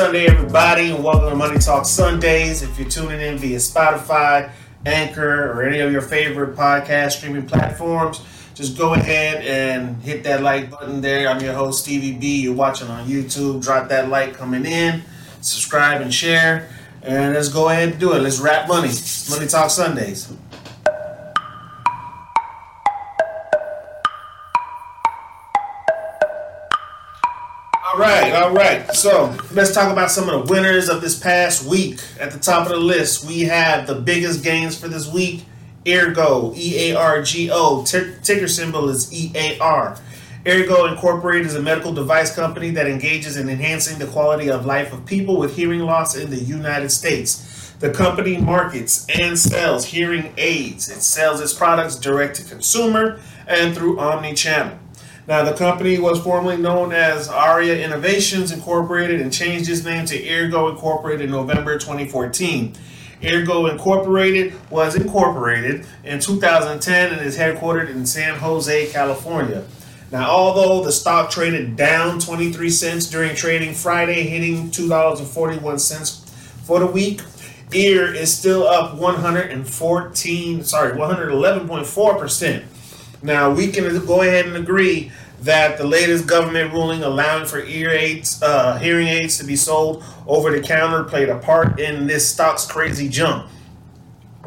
Sunday, everybody, and welcome to Money Talk Sundays. If you're tuning in via Spotify, Anchor, or any of your favorite podcast streaming platforms, just go ahead and hit that like button there. I'm your host, Stevie B. You're watching on YouTube. Drop that like coming in, subscribe and share, and let's go ahead and do it. Let's rap money. Money Talk Sundays. All right, all right. So let's talk about some of the winners of this past week. At the top of the list, we have the biggest gains for this week. Eargo, E A R G O. Ticker symbol is E A R. Eargo Incorporated is a medical device company that engages in enhancing the quality of life of people with hearing loss in the United States. The company markets and sells hearing aids. It sells its products direct to consumer and through omni channel. Now, the company was formerly known as Aria Innovations Incorporated and changed its name to Eargo Incorporated in November 2014. Eargo Incorporated was incorporated in 2010 and is headquartered in San Jose, California. Now, although the stock traded down 23 cents during trading Friday, hitting $2.41 for the week, Ear is still up 114, sorry, 111.4 percent. Now we can go ahead and agree that the latest government ruling allowing for ear aids, uh, hearing aids to be sold over the counter played a part in this stock's crazy jump.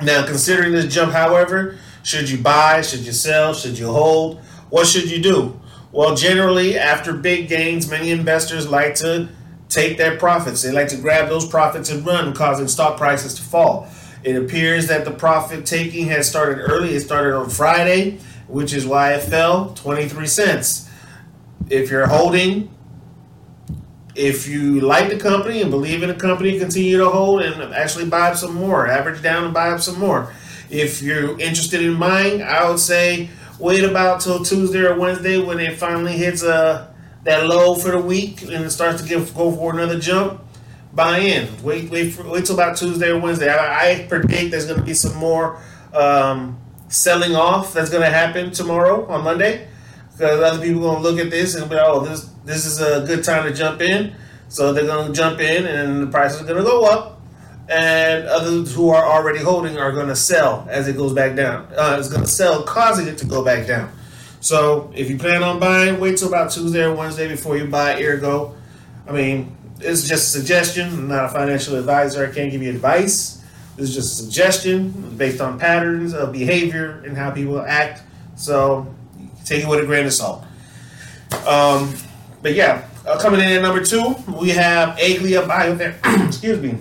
Now, considering this jump, however, should you buy? Should you sell? Should you hold? What should you do? Well, generally, after big gains, many investors like to take their profits. They like to grab those profits and run, causing stock prices to fall. It appears that the profit taking has started early. It started on Friday which is why it fell 23 cents. If you're holding, if you like the company and believe in the company, continue to hold and actually buy up some more. Average down and buy up some more. If you're interested in buying, I would say wait about till Tuesday or Wednesday when it finally hits uh, that low for the week and it starts to give, go for another jump. Buy in. Wait, wait, for, wait till about Tuesday or Wednesday. I, I predict there's going to be some more um, selling off that's going to happen tomorrow on Monday because other people are going to look at this and be like, oh, this this is a good time to jump in. So they're going to jump in and the prices are going to go up. And others who are already holding are going to sell as it goes back down. Uh, it's going to sell, causing it to go back down. So if you plan on buying, wait till about Tuesday or Wednesday before you buy Eargo. I mean, it's just a suggestion. I'm not a financial advisor. I can't give you advice. This is just a suggestion based on patterns of behavior and how people act. So take it with a grain of salt. Um, but yeah, uh, coming in at number two, we have Aeglea Biother- excuse me,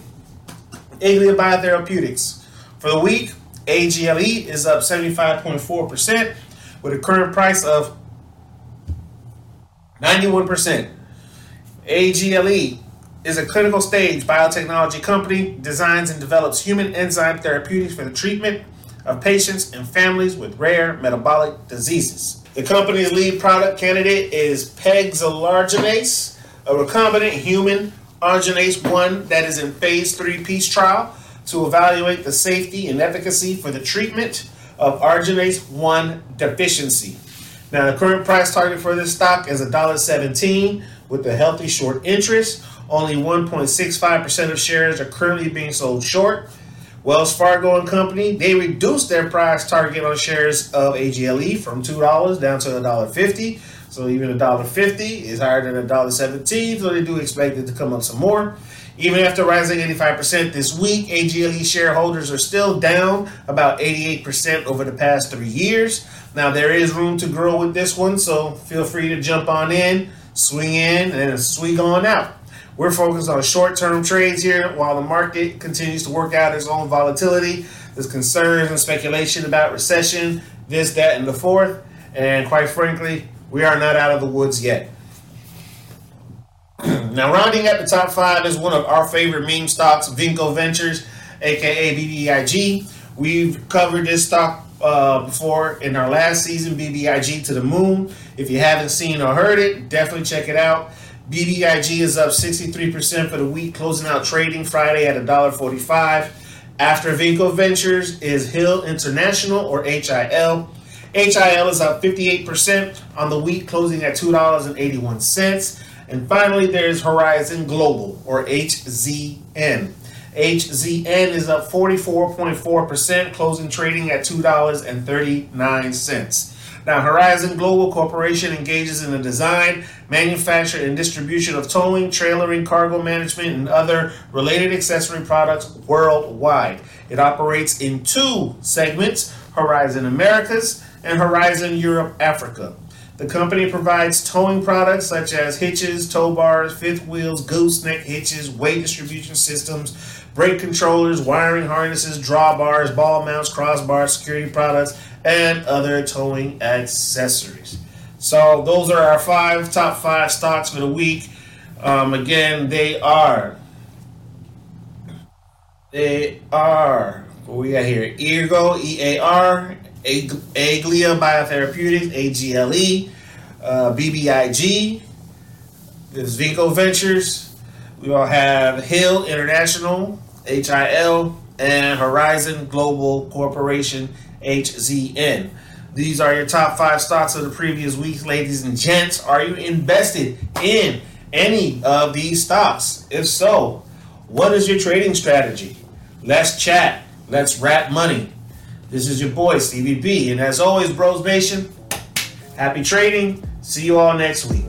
Aeglea Biotherapeutics. For the week, AGLE is up 75.4% with a current price of 91%. AGLE is a clinical stage biotechnology company, designs and develops human enzyme therapeutics for the treatment of patients and families with rare metabolic diseases. The company's lead product candidate is pegzilarginase, a recombinant human arginase 1 that is in phase 3 peace trial to evaluate the safety and efficacy for the treatment of arginase 1 deficiency. Now, the current price target for this stock is $1.17 with a healthy short interest only 1.65% of shares are currently being sold short. Wells Fargo and Company, they reduced their price target on shares of AGLE from $2 down to $1.50. So even $1.50 is higher than $1.17, so they do expect it to come up some more. Even after rising 85% this week, AGLE shareholders are still down about 88% over the past three years. Now, there is room to grow with this one, so feel free to jump on in, swing in, and swing on out. We're focused on short term trades here while the market continues to work out its own volatility. There's concerns and speculation about recession, this, that, and the fourth. And quite frankly, we are not out of the woods yet. now, rounding at the top five is one of our favorite meme stocks, Vinco Ventures, aka BBIG. We've covered this stock uh, before in our last season, BBIG to the moon. If you haven't seen or heard it, definitely check it out. BBIG is up 63% for the week, closing out trading Friday at $1.45. After Vinco Ventures is Hill International or HIL. HIL is up 58% on the week, closing at $2.81. And finally, there's Horizon Global or HZN. HZN is up 44.4%, closing trading at $2.39. Now, Horizon Global Corporation engages in the design, manufacture, and distribution of towing, trailering, cargo management, and other related accessory products worldwide. It operates in two segments Horizon Americas and Horizon Europe Africa. The company provides towing products such as hitches, tow bars, fifth wheels, gooseneck hitches, weight distribution systems, brake controllers, wiring harnesses, drawbars, ball mounts, crossbars, security products, and other towing accessories. So those are our five top five stocks for the week. Um, again, they are they are what we got here: Eargo, E A R, Aeglea Biotherapeutics, A G L E, uh, BBIG. Vinco Ventures. We all have Hill International, H I L, and Horizon Global Corporation, HZN. These are your top five stocks of the previous week, ladies and gents. Are you invested in any of these stocks? If so, what is your trading strategy? Let's chat. Let's wrap money. This is your boy, Stevie B. And as always, Bros Nation, happy trading. See you all next week.